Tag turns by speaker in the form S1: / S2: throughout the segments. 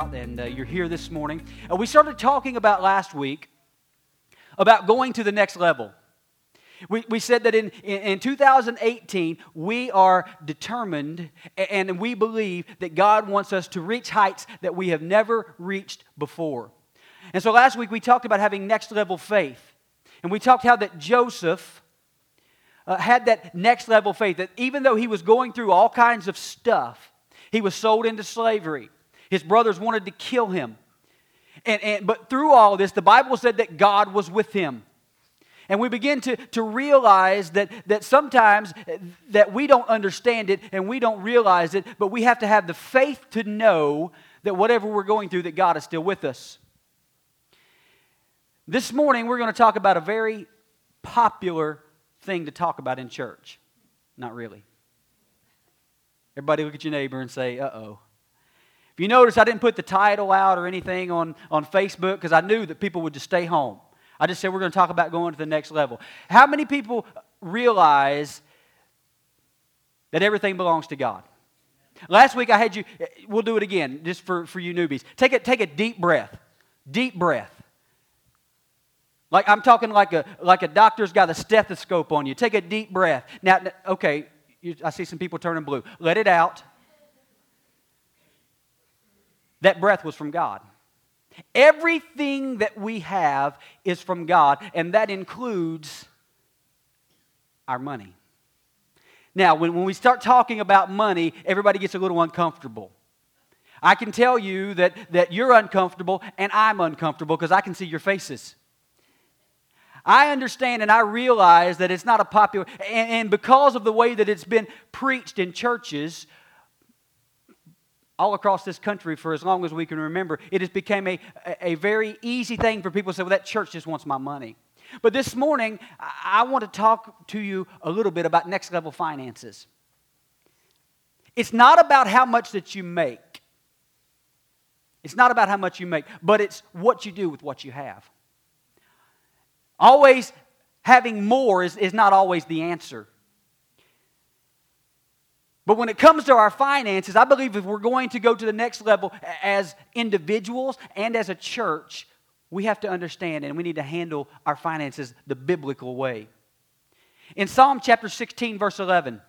S1: out and uh, you're here this morning. Uh, we started talking about last week about going to the next level. We, we said that in, in, in 2018, we are determined and we believe that God wants us to reach heights that we have never reached before. And so last week we talked about having next level faith. And we talked how that Joseph uh, had that next level faith, that even though he was going through all kinds of stuff, he was sold into slavery. His brothers wanted to kill him. And, and, but through all this, the Bible said that God was with him. And we begin to, to realize that, that sometimes that we don't understand it and we don't realize it, but we have to have the faith to know that whatever we're going through, that God is still with us. This morning, we're going to talk about a very popular thing to talk about in church. Not really. Everybody look at your neighbor and say, uh oh. If you notice, I didn't put the title out or anything on, on Facebook because I knew that people would just stay home. I just said we're going to talk about going to the next level. How many people realize that everything belongs to God? Last week I had you, eh, we'll do it again just for, for you newbies. Take a, take a deep breath. Deep breath. Like I'm talking like a like a doctor's got a stethoscope on you. Take a deep breath. Now, okay, you, I see some people turning blue. Let it out. That breath was from God. Everything that we have is from God, and that includes our money. Now, when, when we start talking about money, everybody gets a little uncomfortable. I can tell you that, that you're uncomfortable and I'm uncomfortable because I can see your faces. I understand and I realize that it's not a popular, and, and because of the way that it's been preached in churches, all across this country for as long as we can remember, it has become a, a very easy thing for people to say, well, that church just wants my money. But this morning, I want to talk to you a little bit about next level finances. It's not about how much that you make. It's not about how much you make, but it's what you do with what you have. Always having more is, is not always the answer. But when it comes to our finances, I believe if we're going to go to the next level as individuals and as a church, we have to understand and we need to handle our finances the biblical way. In Psalm chapter 16, verse 11,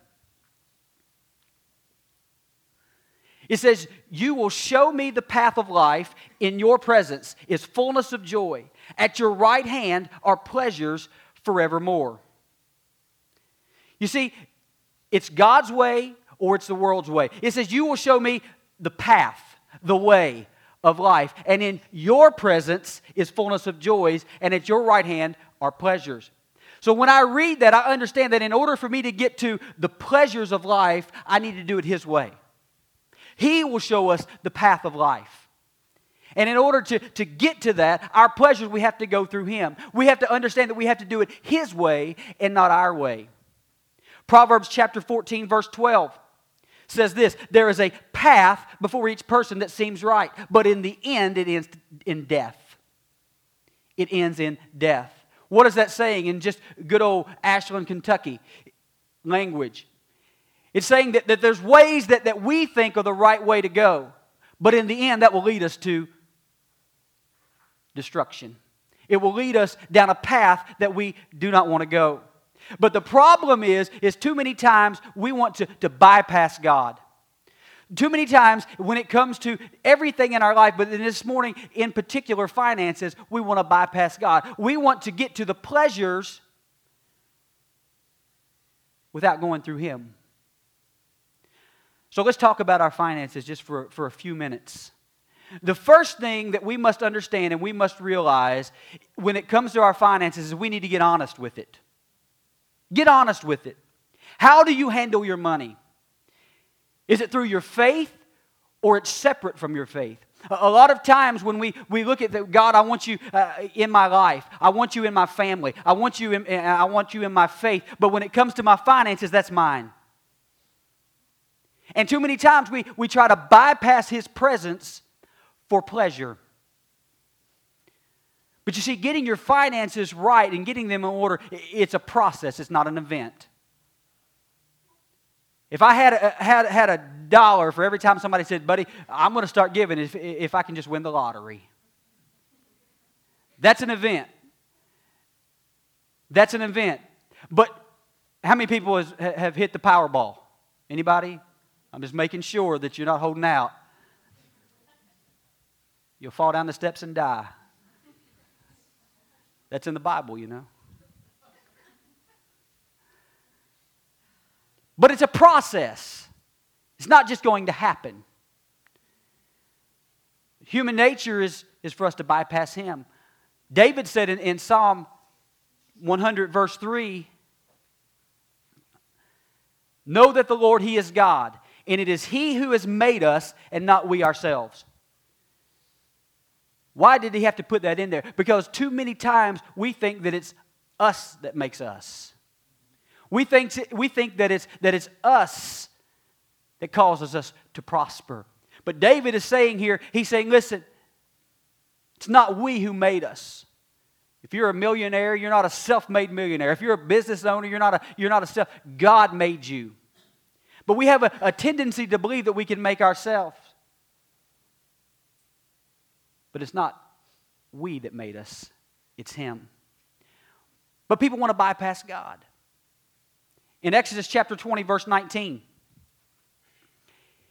S1: it says, You will show me the path of life. In your presence is fullness of joy. At your right hand are pleasures forevermore. You see, it's God's way or it's the world's way. It says, You will show me the path, the way of life. And in your presence is fullness of joys, and at your right hand are pleasures. So when I read that, I understand that in order for me to get to the pleasures of life, I need to do it His way. He will show us the path of life. And in order to, to get to that, our pleasures, we have to go through Him. We have to understand that we have to do it His way and not our way. Proverbs chapter 14, verse 12 says this There is a path before each person that seems right, but in the end, it ends in death. It ends in death. What is that saying in just good old Ashland, Kentucky language? It's saying that, that there's ways that, that we think are the right way to go, but in the end, that will lead us to destruction. It will lead us down a path that we do not want to go. But the problem is, is too many times we want to, to bypass God. Too many times when it comes to everything in our life, but this morning in particular finances, we want to bypass God. We want to get to the pleasures without going through Him. So let's talk about our finances just for, for a few minutes. The first thing that we must understand and we must realize when it comes to our finances is we need to get honest with it. Get honest with it. How do you handle your money? Is it through your faith or it's separate from your faith? A lot of times when we, we look at the, God, I want you uh, in my life. I want you in my family. I want you in, I want you in my faith. But when it comes to my finances, that's mine. And too many times we, we try to bypass his presence for pleasure. But you see, getting your finances right and getting them in order, it's a process, it's not an event. If I had a, had, had a dollar for every time somebody said, buddy, I'm going to start giving if, if I can just win the lottery. That's an event. That's an event. But how many people has, have hit the Powerball? Anybody? I'm just making sure that you're not holding out. You'll fall down the steps and die. That's in the Bible, you know. But it's a process. It's not just going to happen. Human nature is, is for us to bypass Him. David said in, in Psalm 100, verse 3 Know that the Lord, He is God, and it is He who has made us and not we ourselves. Why did He have to put that in there? Because too many times we think that it's us that makes us. We think, we think that, it's, that it's us that causes us to prosper. But David is saying here, he's saying, listen, it's not we who made us. If you're a millionaire, you're not a self-made millionaire. If you're a business owner, you're not a, you're not a self. God made you. But we have a, a tendency to believe that we can make ourselves. But it's not we that made us, it's Him. But people want to bypass God. In Exodus chapter 20, verse 19,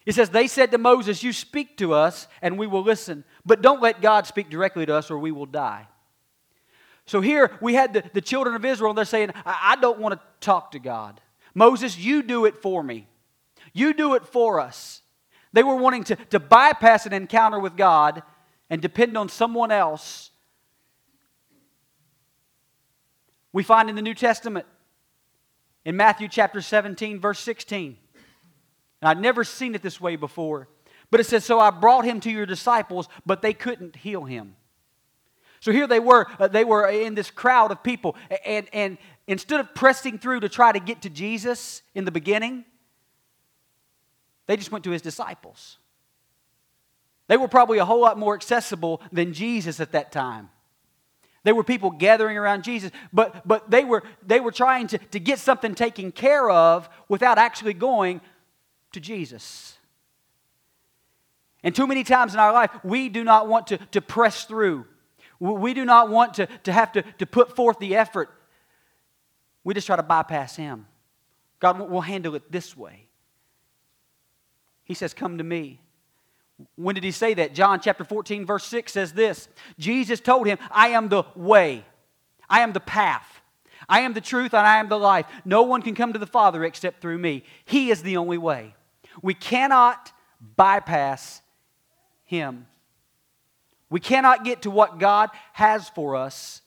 S1: it says, They said to Moses, You speak to us, and we will listen, but don't let God speak directly to us, or we will die. So here we had the, the children of Israel, and they're saying, I, I don't want to talk to God. Moses, you do it for me. You do it for us. They were wanting to, to bypass an encounter with God and depend on someone else. We find in the New Testament, in Matthew chapter 17, verse 16, and I'd never seen it this way before, but it says, So I brought him to your disciples, but they couldn't heal him. So here they were, uh, they were in this crowd of people, and, and instead of pressing through to try to get to Jesus in the beginning, they just went to his disciples. They were probably a whole lot more accessible than Jesus at that time. There were people gathering around Jesus, but, but they, were, they were trying to, to get something taken care of without actually going to Jesus. And too many times in our life, we do not want to, to press through. We do not want to, to have to, to put forth the effort. We just try to bypass Him. God will handle it this way. He says, Come to me. When did He say that? John chapter 14, verse 6 says this Jesus told him, I am the way, I am the path, I am the truth, and I am the life. No one can come to the Father except through me. He is the only way. We cannot bypass Him. We cannot get to what God has for us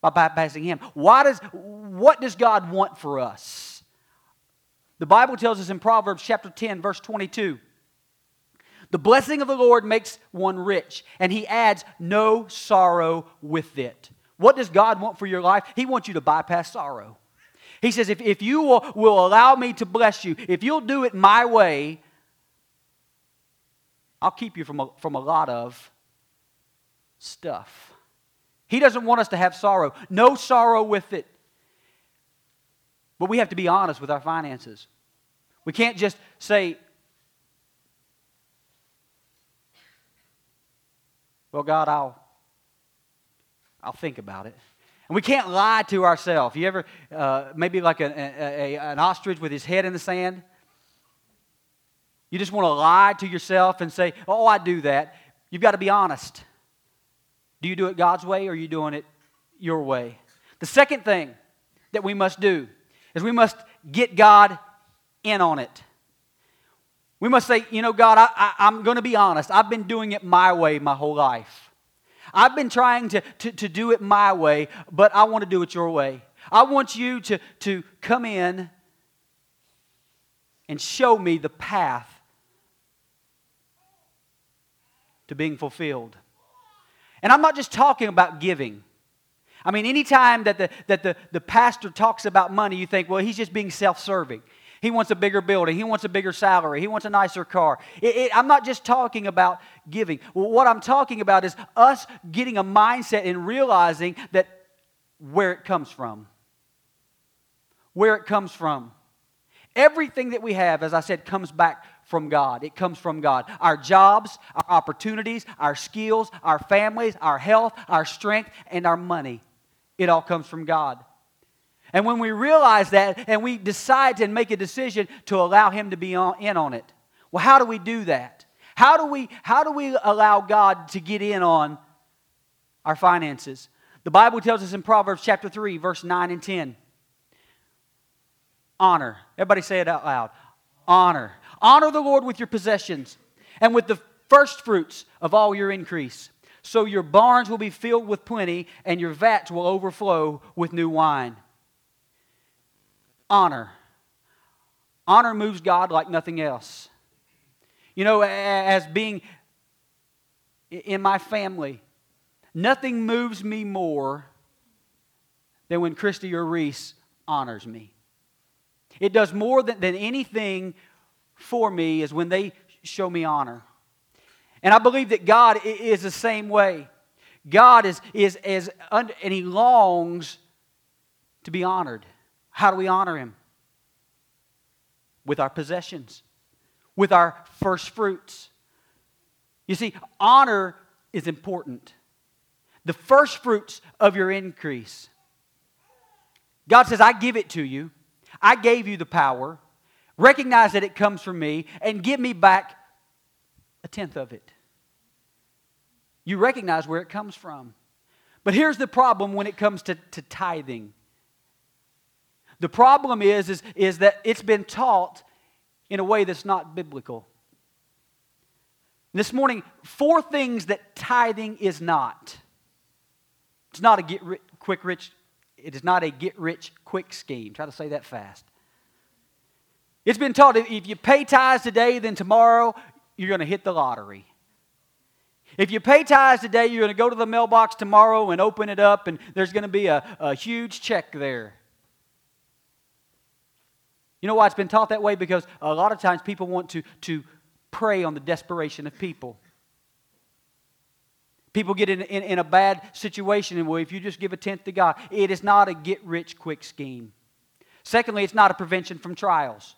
S1: by bypassing Him. Why does, what does God want for us? The Bible tells us in Proverbs chapter 10, verse 22 the blessing of the Lord makes one rich, and He adds no sorrow with it. What does God want for your life? He wants you to bypass sorrow. He says, if, if you will, will allow me to bless you, if you'll do it my way, I'll keep you from a, from a lot of stuff. He doesn't want us to have sorrow. No sorrow with it. But we have to be honest with our finances. We can't just say, well, God, I'll, I'll think about it. And we can't lie to ourselves. You ever, uh, maybe like a, a, a, an ostrich with his head in the sand? You just want to lie to yourself and say, oh, I do that. You've got to be honest. Do you do it God's way or are you doing it your way? The second thing that we must do is we must get God in on it. We must say, you know, God, I, am going to be honest. I've been doing it my way my whole life. I've been trying to, to, to do it my way, but I want to do it your way. I want you to, to come in and show me the path to being fulfilled. And I'm not just talking about giving. I mean, anytime that the, that the, the pastor talks about money, you think, well, he's just being self serving. He wants a bigger building. He wants a bigger salary. He wants a nicer car. It, it, I'm not just talking about giving. What I'm talking about is us getting a mindset and realizing that where it comes from. Where it comes from. Everything that we have, as I said, comes back from God. It comes from God. Our jobs, our opportunities, our skills, our families, our health, our strength, and our money. It all comes from God. And when we realize that and we decide to make a decision to allow Him to be on, in on it, well, how do we do that? How do we, how do we allow God to get in on our finances? The Bible tells us in Proverbs chapter 3, verse 9 and 10. Honor. Everybody say it out loud. Honor. Honor the Lord with your possessions and with the first fruits of all your increase. So your barns will be filled with plenty, and your vats will overflow with new wine. Honor. Honor moves God like nothing else. You know, as being in my family, nothing moves me more than when Christy or Reese honors me. It does more than, than anything for me is when they show me honor. And I believe that God is the same way. God is, is, is and He longs to be honored. How do we honor Him? With our possessions, with our first fruits. You see, honor is important. The first fruits of your increase. God says, I give it to you. I gave you the power. Recognize that it comes from me and give me back a tenth of it. You recognize where it comes from. But here's the problem when it comes to, to tithing. The problem is, is, is that it's been taught in a way that's not biblical. This morning, four things that tithing is not. It's not a get rich, quick rich, it is not a get rich quick scheme. Try to say that fast. It's been taught if you pay tithes today, then tomorrow you're going to hit the lottery. If you pay tithes today, you're going to go to the mailbox tomorrow and open it up, and there's going to be a, a huge check there. You know why it's been taught that way? Because a lot of times people want to, to prey on the desperation of people. People get in, in, in, a bad situation, and well, if you just give a tenth to God, it is not a get rich quick scheme. Secondly, it's not a prevention from trials.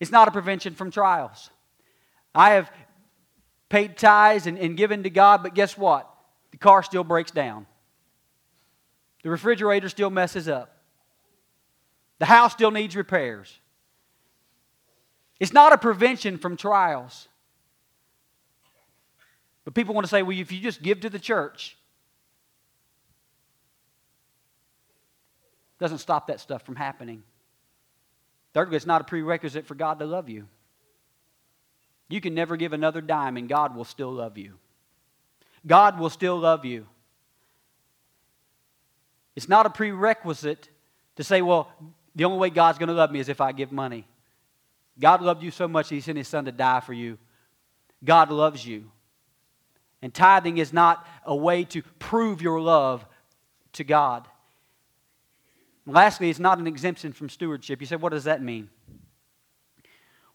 S1: It's not a prevention from trials. I have paid tithes and, and given to God, but guess what? The car still breaks down. The refrigerator still messes up. The house still needs repairs. It's not a prevention from trials. But people want to say, well, if you just give to the church, doesn't stop that stuff from happening. Thirdly, it's not a prerequisite for God to love you. You can never give another dime, and God will still love you. God will still love you. It's not a prerequisite to say, well, the only way God's going to love me is if I give money. God loved you so much, He sent His Son to die for you. God loves you. And tithing is not a way to prove your love to God. Lastly, it's not an exemption from stewardship. You say, what does that mean?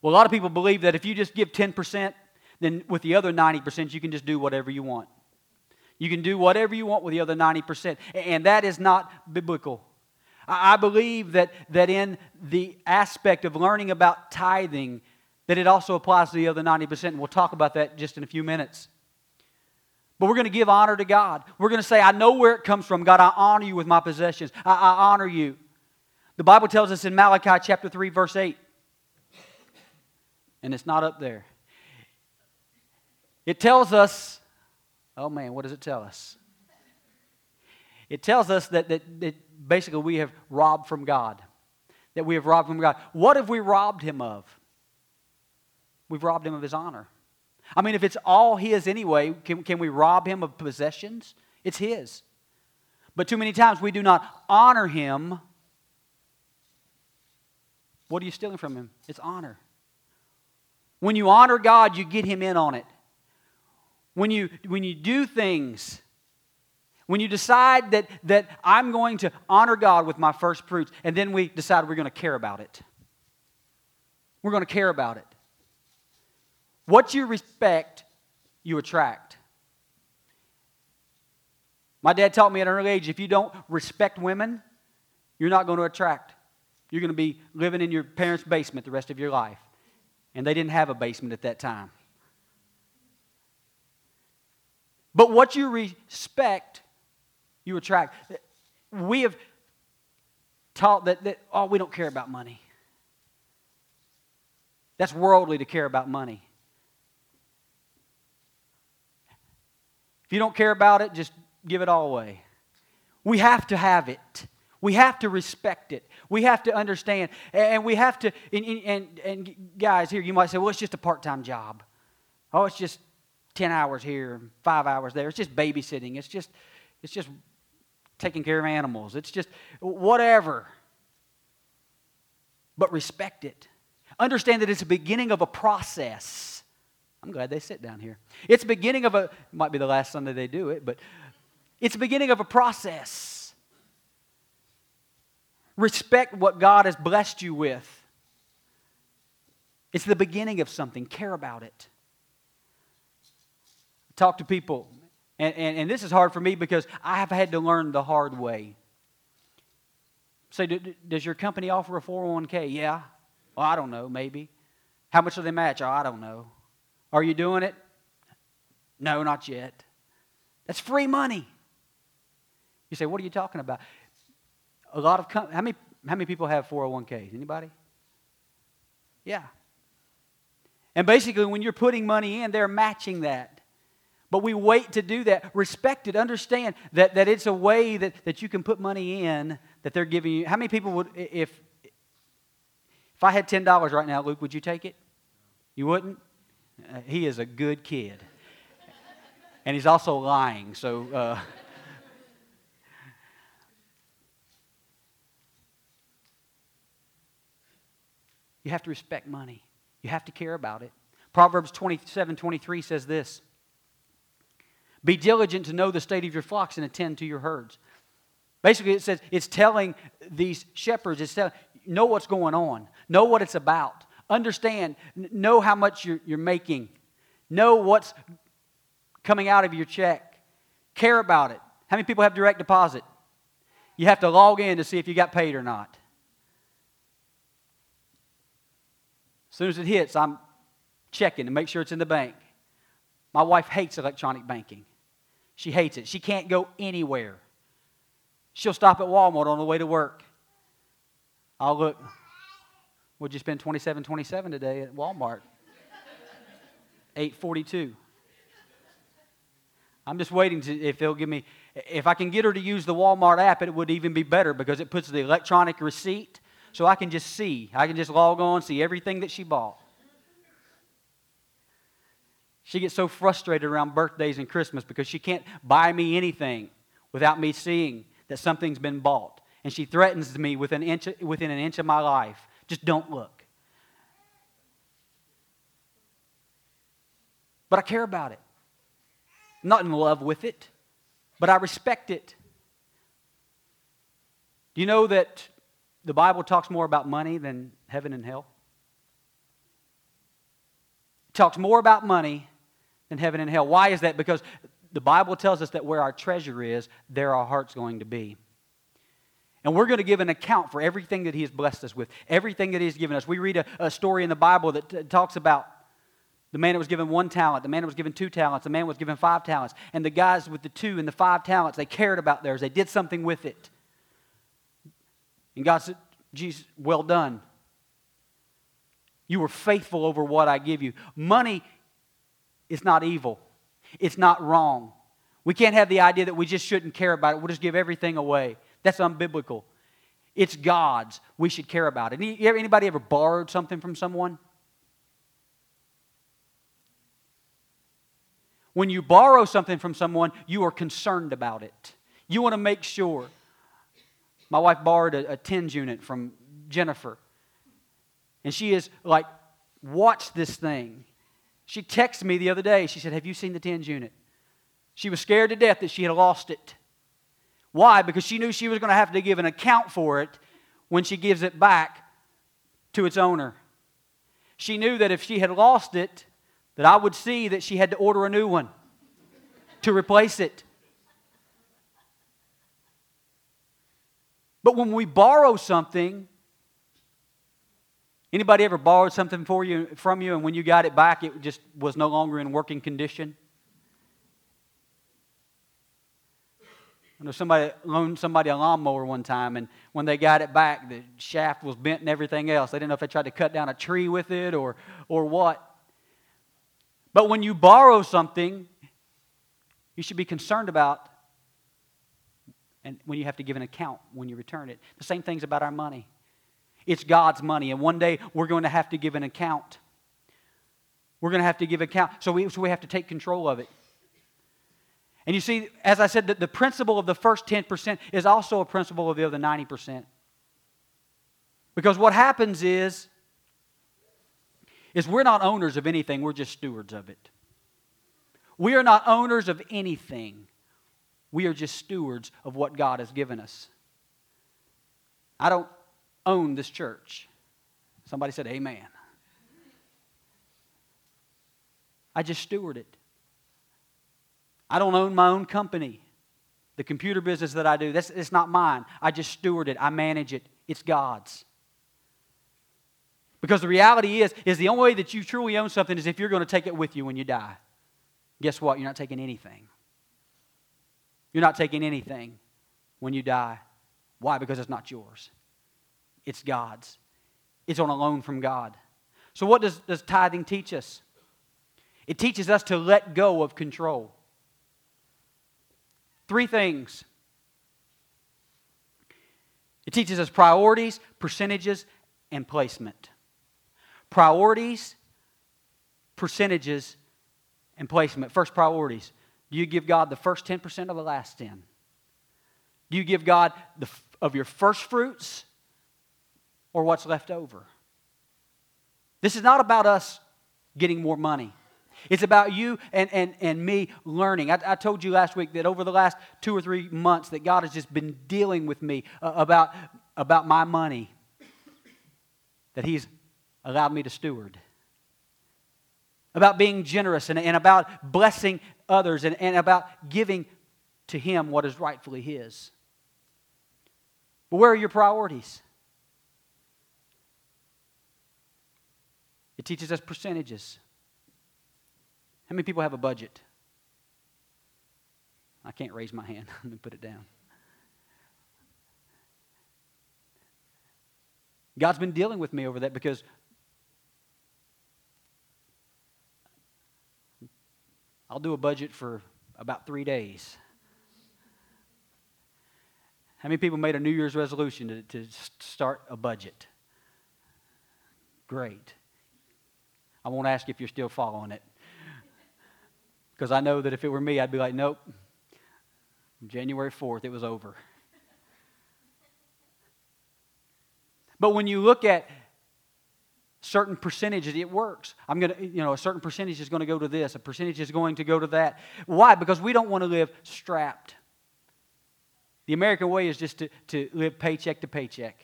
S1: Well, a lot of people believe that if you just give 10%, then with the other 90%, you can just do whatever you want. You can do whatever you want with the other 90%. And that is not biblical. I believe that, that in the aspect of learning about tithing, that it also applies to the other 90%. And we'll talk about that just in a few minutes. But we're going to give honor to God. We're going to say, I know where it comes from. God, I honor you with my possessions. I, I honor you. The Bible tells us in Malachi chapter 3, verse 8, and it's not up there. It tells us, oh man, what does it tell us? It tells us that, that, that basically we have robbed from God. That we have robbed from God. What have we robbed him of? We've robbed him of his honor. I mean, if it's all his anyway, can, can we rob him of possessions? It's his. But too many times we do not honor him. What are you stealing from him? It's honor. When you honor God, you get him in on it. When you, when you do things, when you decide that, that I'm going to honor God with my first fruits, and then we decide we're going to care about it. We're going to care about it. What you respect, you attract. My dad taught me at an early age if you don't respect women, you're not going to attract You're going to be living in your parents' basement the rest of your life. And they didn't have a basement at that time. But what you respect, you attract. We have taught that, that oh, we don't care about money. That's worldly to care about money. If you don't care about it, just give it all away. We have to have it. We have to respect it. We have to understand. And we have to, and, and, and guys here, you might say, well, it's just a part time job. Oh, it's just 10 hours here, five hours there. It's just babysitting. It's just, it's just taking care of animals. It's just whatever. But respect it. Understand that it's the beginning of a process. I'm glad they sit down here. It's the beginning of a, might be the last Sunday they do it, but it's the beginning of a process. Respect what God has blessed you with. It's the beginning of something. Care about it. Talk to people. And, and, and this is hard for me because I have had to learn the hard way. Say, does your company offer a 401k? Yeah. Well, I don't know, maybe. How much do they match? Oh, I don't know. Are you doing it? No, not yet. That's free money. You say, what are you talking about? A lot of com- how many how many people have 401ks? Anybody? Yeah. And basically, when you're putting money in, they're matching that. But we wait to do that. Respect it. Understand that, that it's a way that, that you can put money in that they're giving you. How many people would, if, if I had $10 right now, Luke, would you take it? You wouldn't? Uh, he is a good kid. and he's also lying, so. Uh, you have to respect money, you have to care about it. Proverbs 27 23 says this Be diligent to know the state of your flocks and attend to your herds. Basically, it says it's telling these shepherds, it's telling, know what's going on, know what it's about, understand, know how much you're, you're making, know what's coming out of your check, care about it. How many people have direct deposit? You have to log in to see if you got paid or not. As soon as it hits, I'm checking to make sure it's in the bank. My wife hates electronic banking. She hates it. She can't go anywhere. She'll stop at Walmart on the way to work. I'll look. Would you spend 27 27 today at Walmart? 842. I'm just waiting to if they'll give me if I can get her to use the Walmart app, it would even be better because it puts the electronic receipt so I can just see. I can just log on, see everything that she bought. She gets so frustrated around birthdays and Christmas because she can't buy me anything without me seeing that something's been bought and she threatens me within an inch, within an inch of my life. Just don't look. But I care about it. I'm not in love with it, but I respect it. Do you know that the Bible talks more about money than heaven and hell? It talks more about money than heaven and hell. Why is that? Because the Bible tells us that where our treasure is, there our heart's going to be. And we're going to give an account for everything that He has blessed us with, everything that He's given us. We read a, a story in the Bible that t- talks about the man that was given one talent, the man that was given two talents, the man was given five talents. And the guys with the two and the five talents, they cared about theirs, they did something with it. And God said, Jesus, well done. You were faithful over what I give you. Money is not evil, it's not wrong. We can't have the idea that we just shouldn't care about it. We'll just give everything away. That's unbiblical. It's God's. We should care about it. Anybody ever borrowed something from someone? When you borrow something from someone, you are concerned about it. You want to make sure. My wife borrowed a, a TENS unit from Jennifer. And she is like, watch this thing. She texted me the other day. She said, Have you seen the TENS unit? She was scared to death that she had lost it. Why? Because she knew she was going to have to give an account for it when she gives it back to its owner. She knew that if she had lost it, that I would see that she had to order a new one to replace it. But when we borrow something, Anybody ever borrowed something for you, from you and when you got it back, it just was no longer in working condition? I know somebody loaned somebody a lawnmower one time, and when they got it back, the shaft was bent and everything else. They didn't know if they tried to cut down a tree with it or, or what. But when you borrow something, you should be concerned about and when you have to give an account when you return it. The same thing's about our money. It's God's money, and one day we're going to have to give an account. We're going to have to give account, so we, so we have to take control of it. And you see, as I said, the, the principle of the first 10% is also a principle of the other 90%. Because what happens is, is we're not owners of anything, we're just stewards of it. We are not owners of anything. We are just stewards of what God has given us. I don't own this church. Somebody said, Amen. I just steward it. I don't own my own company. The computer business that I do, that's, it's not mine. I just steward it. I manage it. It's God's. Because the reality is, is the only way that you truly own something is if you're going to take it with you when you die. Guess what? You're not taking anything. You're not taking anything when you die. Why? Because it's not yours. It's God's. It's on a loan from God. So, what does, does tithing teach us? It teaches us to let go of control. Three things. It teaches us priorities, percentages, and placement. Priorities, percentages, and placement. First, priorities. Do you give God the first 10% or the last 10? Do you give God the, of your first fruits or what's left over? This is not about us getting more money. It's about you and, and, and me learning. I, I, told you last week that over the last two or three months that God has just been dealing with me uh, about, about my money that He's allowed me to steward. About being generous and, and about blessing others and, and about giving to Him what is rightfully His. But where are your priorities? It teaches us percentages. How many people have a budget? I can't raise my hand. Let me put it down. God's been dealing with me over that because I'll do a budget for about three days. How many people made a New Year's resolution to, to start a budget? Great. I won't ask if you're still following it. Because I know that if it were me, I'd be like, nope. January 4th, it was over. But when you look at certain percentages, it works. I'm going to, you know, a certain percentage is going to go to this, a percentage is going to go to that. Why? Because we don't want to live strapped. The American way is just to, to live paycheck to paycheck.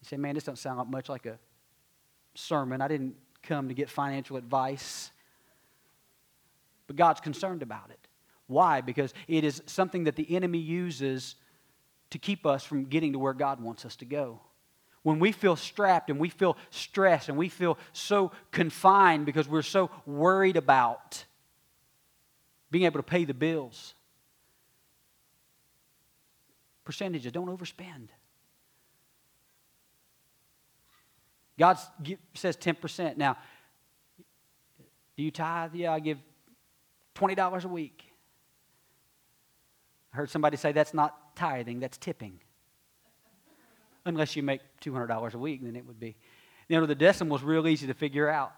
S1: You say, man, this doesn't sound much like a sermon. I didn't come to get financial advice. But God's concerned about it. Why? Because it is something that the enemy uses to keep us from getting to where God wants us to go. When we feel strapped and we feel stressed and we feel so confined because we're so worried about being able to pay the bills. Percentages, don't overspend. God says 10%. Now, do you tithe? Yeah, I give $20 a week. I heard somebody say that's not tithing, that's tipping. Unless you make $200 a week, then it would be. You know, the decimal is real easy to figure out.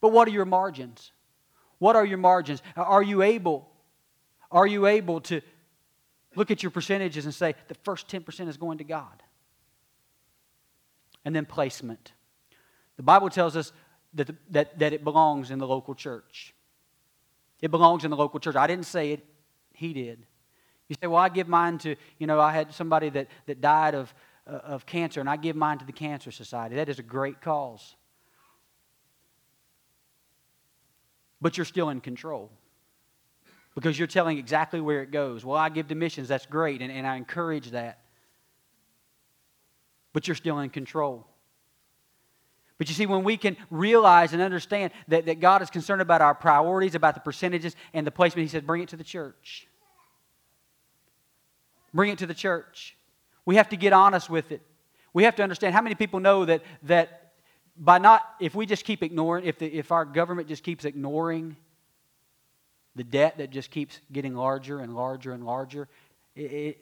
S1: But what are your margins? What are your margins? Are you able? Are you able to look at your percentages and say the first 10% is going to God? And then placement. The Bible tells us that, the, that, that it belongs in the local church. It belongs in the local church. I didn't say it, he did. You say, well, I give mine to, you know, I had somebody that, that died of, uh, of cancer, and I give mine to the Cancer Society. That is a great cause. But you're still in control because you're telling exactly where it goes. Well, I give to missions. That's great, and, and I encourage that. But you're still in control. But you see, when we can realize and understand that, that God is concerned about our priorities, about the percentages, and the placement, He said, bring it to the church. Bring it to the church. We have to get honest with it. We have to understand how many people know that, that by not, if we just keep ignoring, if, the, if our government just keeps ignoring the debt that just keeps getting larger and larger and larger, it,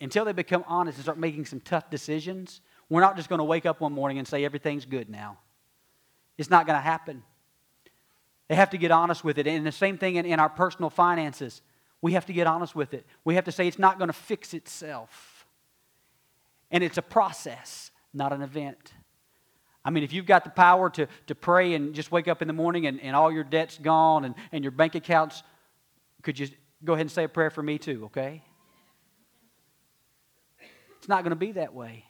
S1: until they become honest and start making some tough decisions, we're not just going to wake up one morning and say everything's good now. It's not going to happen. They have to get honest with it. And the same thing in, in our personal finances. We have to get honest with it. We have to say it's not going to fix itself. And it's a process, not an event. I mean, if you've got the power to, to pray and just wake up in the morning and, and all your debt's gone and, and your bank accounts, could you go ahead and say a prayer for me too, okay? It's not going to be that way.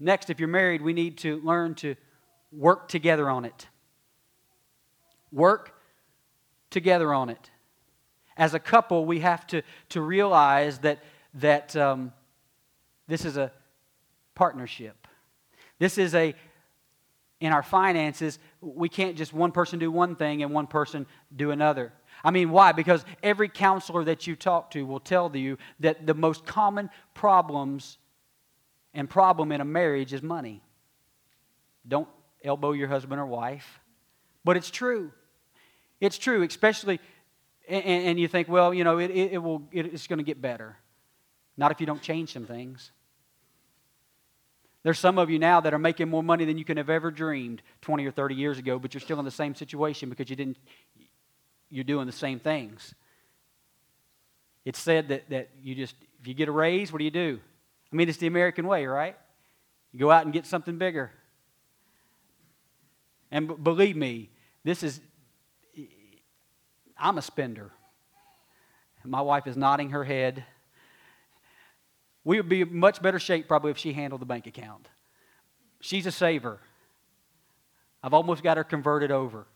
S1: Next, if you're married, we need to learn to work together on it. Work together on it. As a couple, we have to, to realize that, that um, this is a partnership. This is a, in our finances, we can't just one person do one thing and one person do another. I mean, why? Because every counselor that you talk to will tell you that the most common problems and problem in a marriage is money. Don't elbow your husband or wife. But it's true. It's true, especially, and, and you think, well, you know, it, it, it will, it, it's going to get better. Not if you don't change some things. There's some of you now that are making more money than you can have ever dreamed 20 or 30 years ago, but you're still in the same situation because you didn't, you're doing the same things. It's said that, that you just, if you get a raise, what do you do? I mean, it's the American way, right? You go out and get something bigger. And b- believe me, this is, I'm a spender. My wife is nodding her head. We would be in much better shape probably if she handled the bank account. She's a saver. I've almost got her converted over.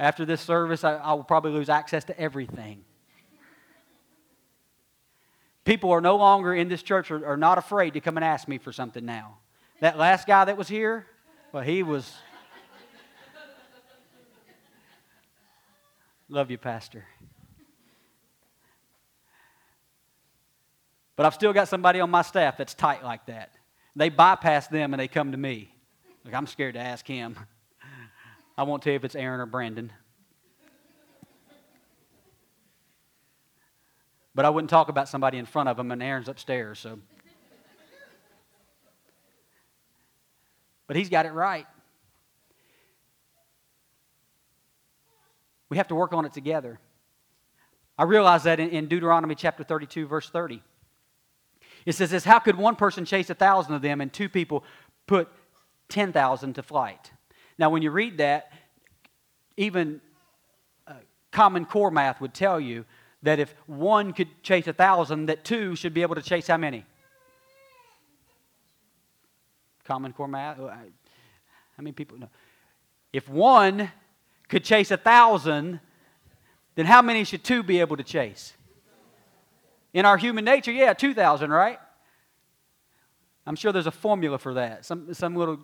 S1: After this service, I, I will probably lose access to everything. People are no longer in this church are, are not afraid to come and ask me for something now. That last guy that was here, well, he was. Love you, Pastor. But I've still got somebody on my staff that's tight like that. They bypass them and they come to me. Like, I'm scared to ask him. I won't tell you if it's Aaron or Brandon. But I wouldn't talk about somebody in front of them, and Aaron's upstairs, so. But he's got it right. We have to work on it together. I realize that in, Deuteronomy chapter 32, verse 30. It says this How could one person chase a thousand of them and two people put 10,000 to flight? Now, when you read that, even uh, common core math would tell you that if one could chase a thousand, that two should be able to chase how many? Common core math? How many people know? If one could chase a thousand, then how many should two be able to chase? In our human nature, yeah, 2,000, right? I'm sure there's a formula for that. Some, some little,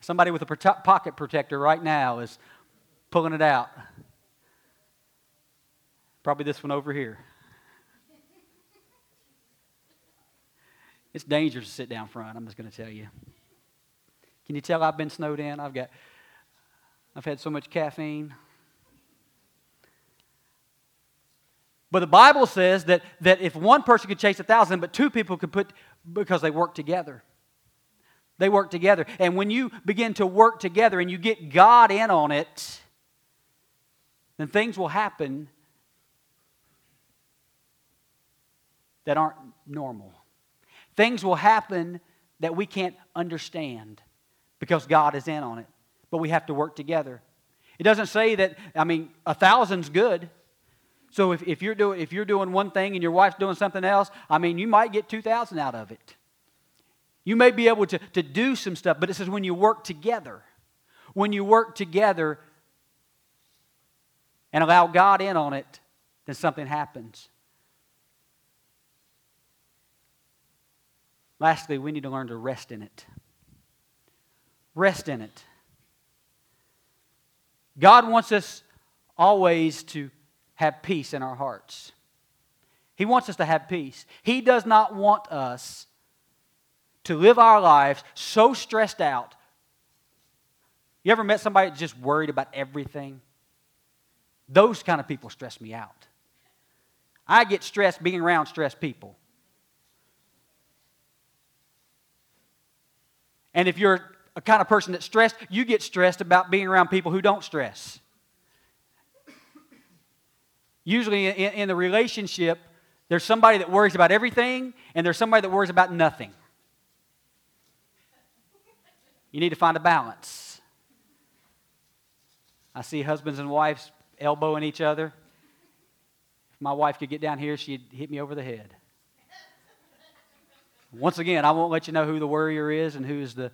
S1: somebody with a pocket protector right now is pulling it out. Probably this one over here. It's dangerous to sit down front, I'm just going to tell you. Can you tell I've been snowed in? I've got, I've had so much caffeine. But the Bible says that, that if one person could chase a thousand, but two people could put, because they work together. They work together. And when you begin to work together and you get God in on it, then things will happen that aren't normal. Things will happen that we can't understand because God is in on it. But we have to work together. It doesn't say that, I mean, a thousand's good. So if, if, you're doing, if you're doing one thing and your wife's doing something else, I mean, you might get 2,000 out of it. You may be able to, to do some stuff, but it says when you work together. When you work together and allow God in on it, then something happens. Lastly, we need to learn to rest in it. Rest in it. God wants us always to have peace in our hearts. He wants us to have peace. He does not want us to live our lives so stressed out. You ever met somebody just worried about everything? Those kind of people stress me out. I get stressed being around stressed people. And if you're a kind of person that's stressed, you get stressed about being around people who don't stress. Usually in, in the relationship, there's somebody that worries about everything, and there's somebody that worries about nothing. You need to find a balance. I see husbands and wives elbowing each other. If my wife could get down here, she'd hit me over the head. Once again, I won't let you know who the worrier is and who's the.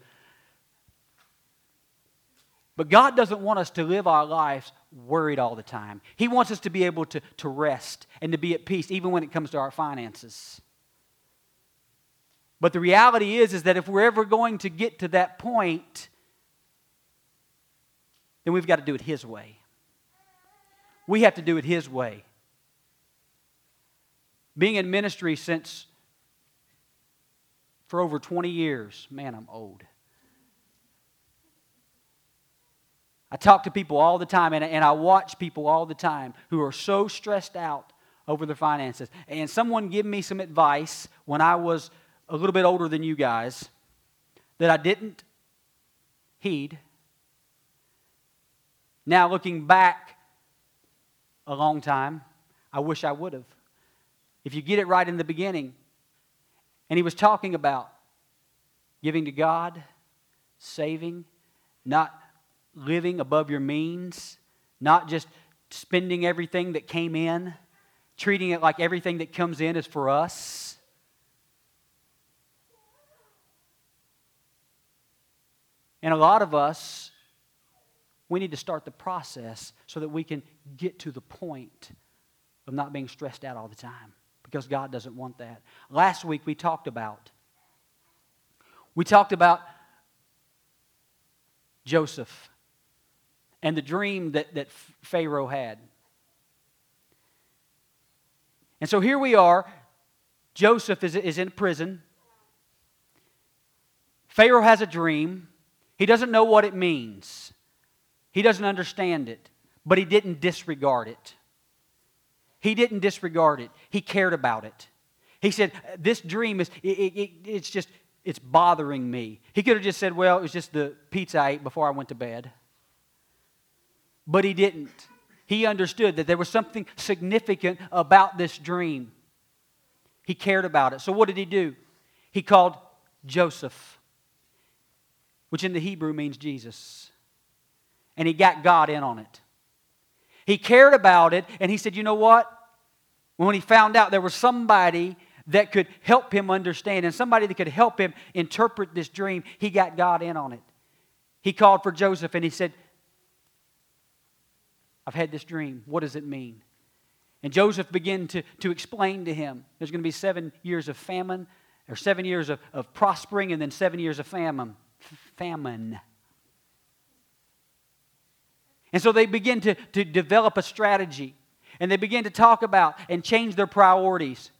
S1: But God doesn't want us to live our lives worried all the time. He wants us to be able to, to rest and to be at peace, even when it comes to our finances. But the reality is, is that if we're ever going to get to that point, then we've got to do it His way. We have to do it His way. Being in ministry since for over 20 years, man, I'm old. I talk to people all the time, and, and I watch people all the time who are so stressed out over their finances. And someone gave me some advice when I was a little bit older than you guys that I didn't heed. Now, looking back a long time, I wish I would have. If you get it right in the beginning, and he was talking about giving to God, saving, not living above your means, not just spending everything that came in, treating it like everything that comes in is for us. And a lot of us, we need to start the process so that we can get to the point of not being stressed out all the time because God doesn't want that. Last week we talked about we talked about Joseph and the dream that, that Pharaoh had. And so here we are. Joseph is, is in prison. Pharaoh has a dream. He doesn't know what it means, he doesn't understand it, but he didn't disregard it. He didn't disregard it, he cared about it. He said, This dream is, it, it, it's just, it's bothering me. He could have just said, Well, it was just the pizza I ate before I went to bed. But he didn't. He understood that there was something significant about this dream. He cared about it. So, what did he do? He called Joseph, which in the Hebrew means Jesus. And he got God in on it. He cared about it, and he said, You know what? When he found out there was somebody that could help him understand and somebody that could help him interpret this dream, he got God in on it. He called for Joseph and he said, I've had this dream. What does it mean? And Joseph began to, to explain to him there's going to be seven years of famine, or seven years of, of prospering, and then seven years of famine. Famine. And so they begin to, to develop a strategy. And they begin to talk about and change their priorities.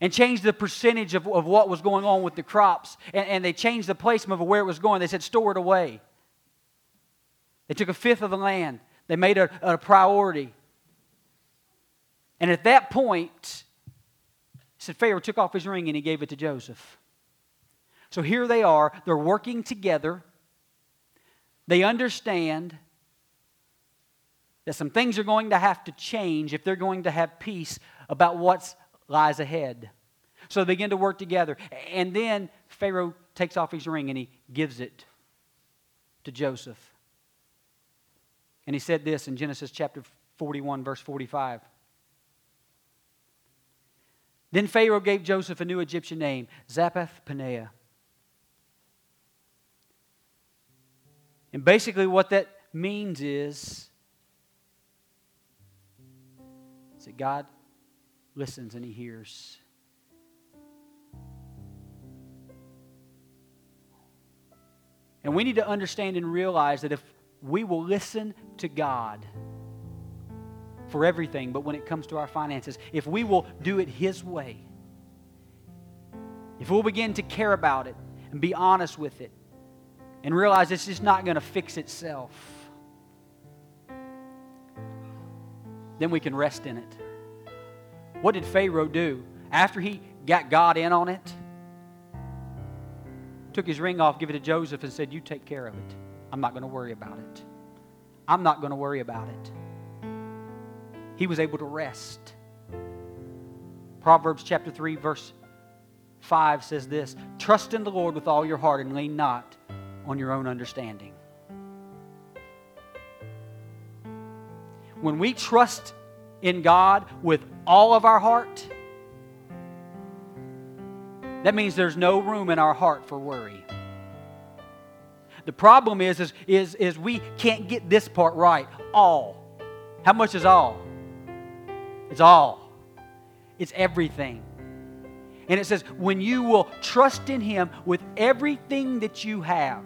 S1: And change the percentage of, of what was going on with the crops. And, and they changed the placement of where it was going. They said, store it away. They took a fifth of the land they made it a, a priority. And at that point, said Pharaoh took off his ring and he gave it to Joseph. So here they are, they're working together. They understand that some things are going to have to change if they're going to have peace about what lies ahead. So they begin to work together. And then Pharaoh takes off his ring and he gives it to Joseph. And he said this in Genesis chapter 41, verse 45. Then Pharaoh gave Joseph a new Egyptian name, Zaphnath Paneah. And basically, what that means is, is that God listens and He hears. And we need to understand and realize that if we will listen to God for everything, but when it comes to our finances, if we will do it His way, if we'll begin to care about it and be honest with it, and realize it's just not going to fix itself, then we can rest in it. What did Pharaoh do? After he got God in on it, took his ring off, gave it to Joseph, and said, You take care of it. I'm not going to worry about it. I'm not going to worry about it. He was able to rest. Proverbs chapter 3, verse 5 says this Trust in the Lord with all your heart and lean not on your own understanding. When we trust in God with all of our heart, that means there's no room in our heart for worry. The problem is, is, is, is we can't get this part right. All. How much is all? It's all. It's everything. And it says, when you will trust in Him with everything that you have,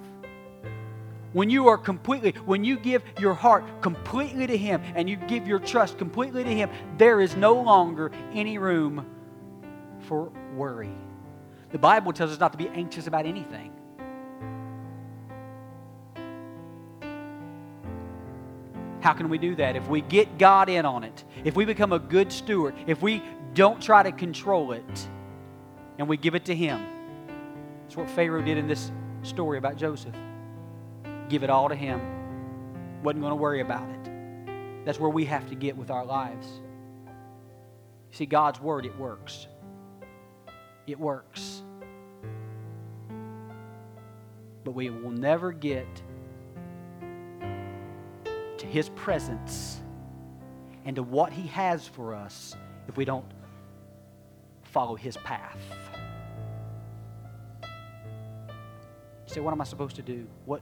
S1: when you are completely, when you give your heart completely to Him and you give your trust completely to Him, there is no longer any room for worry. The Bible tells us not to be anxious about anything. How can we do that? If we get God in on it, if we become a good steward, if we don't try to control it, and we give it to Him. That's what Pharaoh did in this story about Joseph. Give it all to Him. Wasn't going to worry about it. That's where we have to get with our lives. You see, God's Word, it works. It works. But we will never get to His presence and to what He has for us if we don't follow His path. You say, what am I supposed to do? What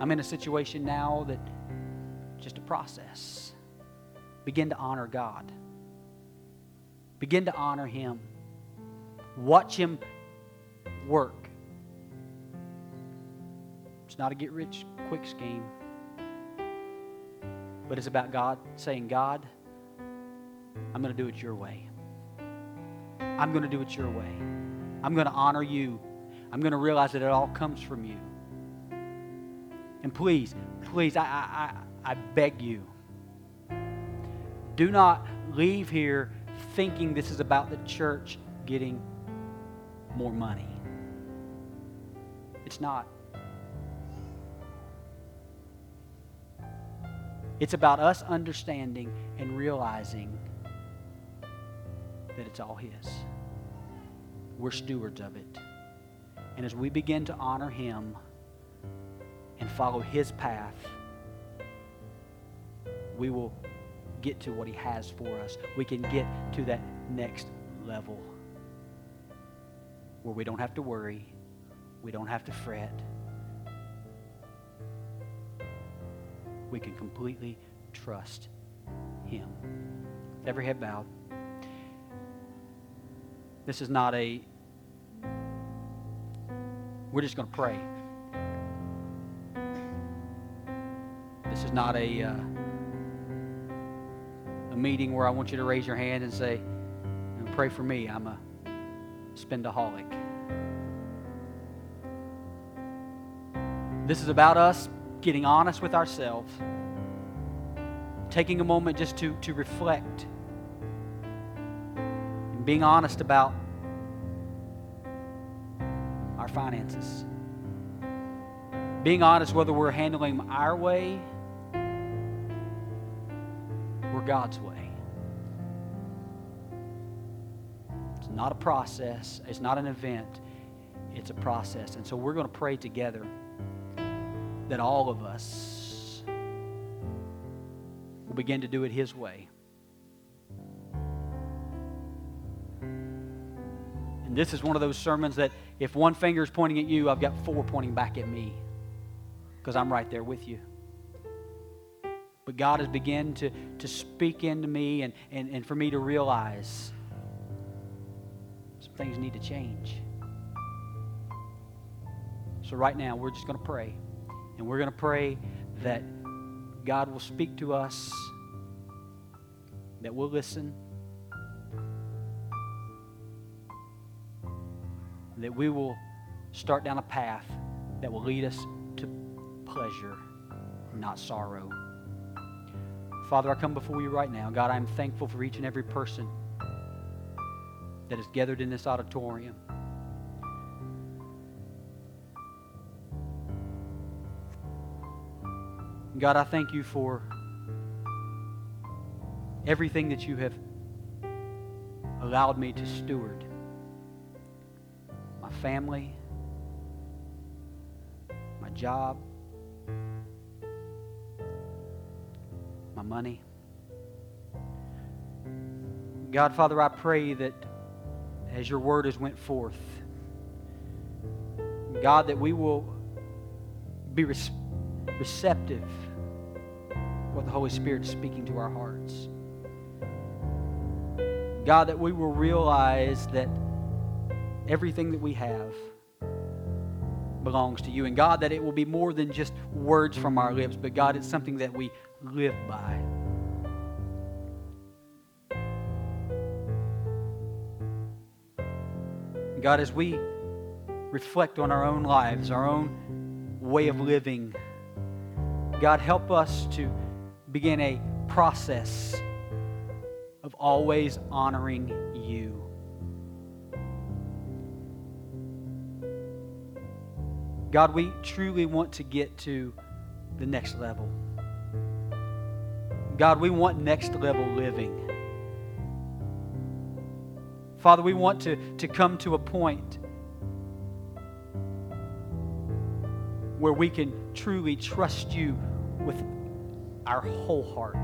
S1: I'm in a situation now that just a process. Begin to honor God. Begin to honor Him. Watch Him work. It's not a get rich quick scheme, but it's about God saying, God, I'm going to do it your way. I'm going to do it your way. I'm going to honor you. I'm going to realize that it all comes from you. And please, please, I, I, I beg you, do not leave here thinking this is about the church getting more money. It's not. It's about us understanding and realizing that it's all His. We're stewards of it. And as we begin to honor Him and follow His path, we will get to what He has for us. We can get to that next level where we don't have to worry, we don't have to fret. We can completely trust Him. Every head bowed. This is not a, we're just going to pray. Is not a, uh, a meeting where I want you to raise your hand and say, pray for me. I'm a spendaholic. This is about us getting honest with ourselves, taking a moment just to, to reflect, and being honest about our finances. Being honest whether we're handling them our way God's way. It's not a process, it's not an event, it's a process. And so we're going to pray together that all of us will begin to do it His way. And this is one of those sermons that if one finger is pointing at you, I've got four pointing back at me because I'm right there with you. But God has begun to, to speak into me and, and, and for me to realize some things need to change. So, right now, we're just going to pray. And we're going to pray that God will speak to us, that we'll listen, that we will start down a path that will lead us to pleasure, not sorrow. Father, I come before you right now. God, I'm thankful for each and every person that is gathered in this auditorium. God, I thank you for everything that you have allowed me to steward my family, my job, my money. God, Father, I pray that as your word has went forth, God, that we will be receptive what the Holy Spirit is speaking to our hearts. God, that we will realize that everything that we have belongs to you. And God, that it will be more than just words from our lips, but God, it's something that we live by. God, as we reflect on our own lives, our own way of living, God, help us to begin a process of always honoring God, we truly want to get to the next level. God, we want next level living. Father, we want to, to come to a point where we can truly trust you with our whole heart.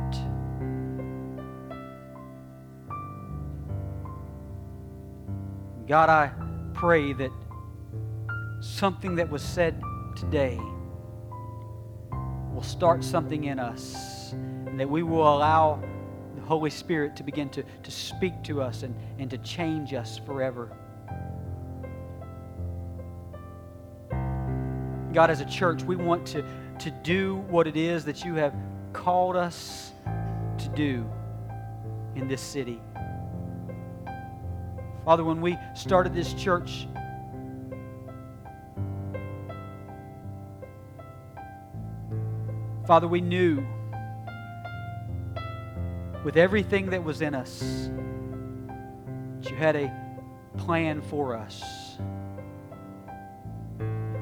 S1: God, I pray that something that was said today will start something in us, and that we will allow the Holy Spirit to begin to, to speak to us and, and to change us forever. God, as a church, we want to, to do what it is that you have called us to do in this city. Father, when we started this church, Father, we knew with everything that was in us that you had a plan for us.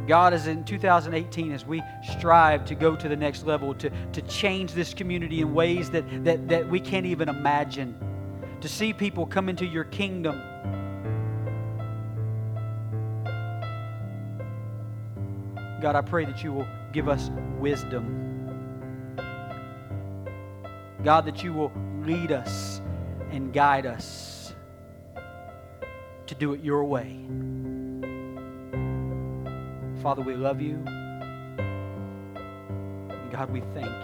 S1: God is in 2018 as we strive to go to the next level, to, to change this community in ways that, that, that we can't even imagine, to see people come into your kingdom. God, I pray that you will give us wisdom. God, that you will lead us and guide us to do it your way. Father, we love you. God, we thank you.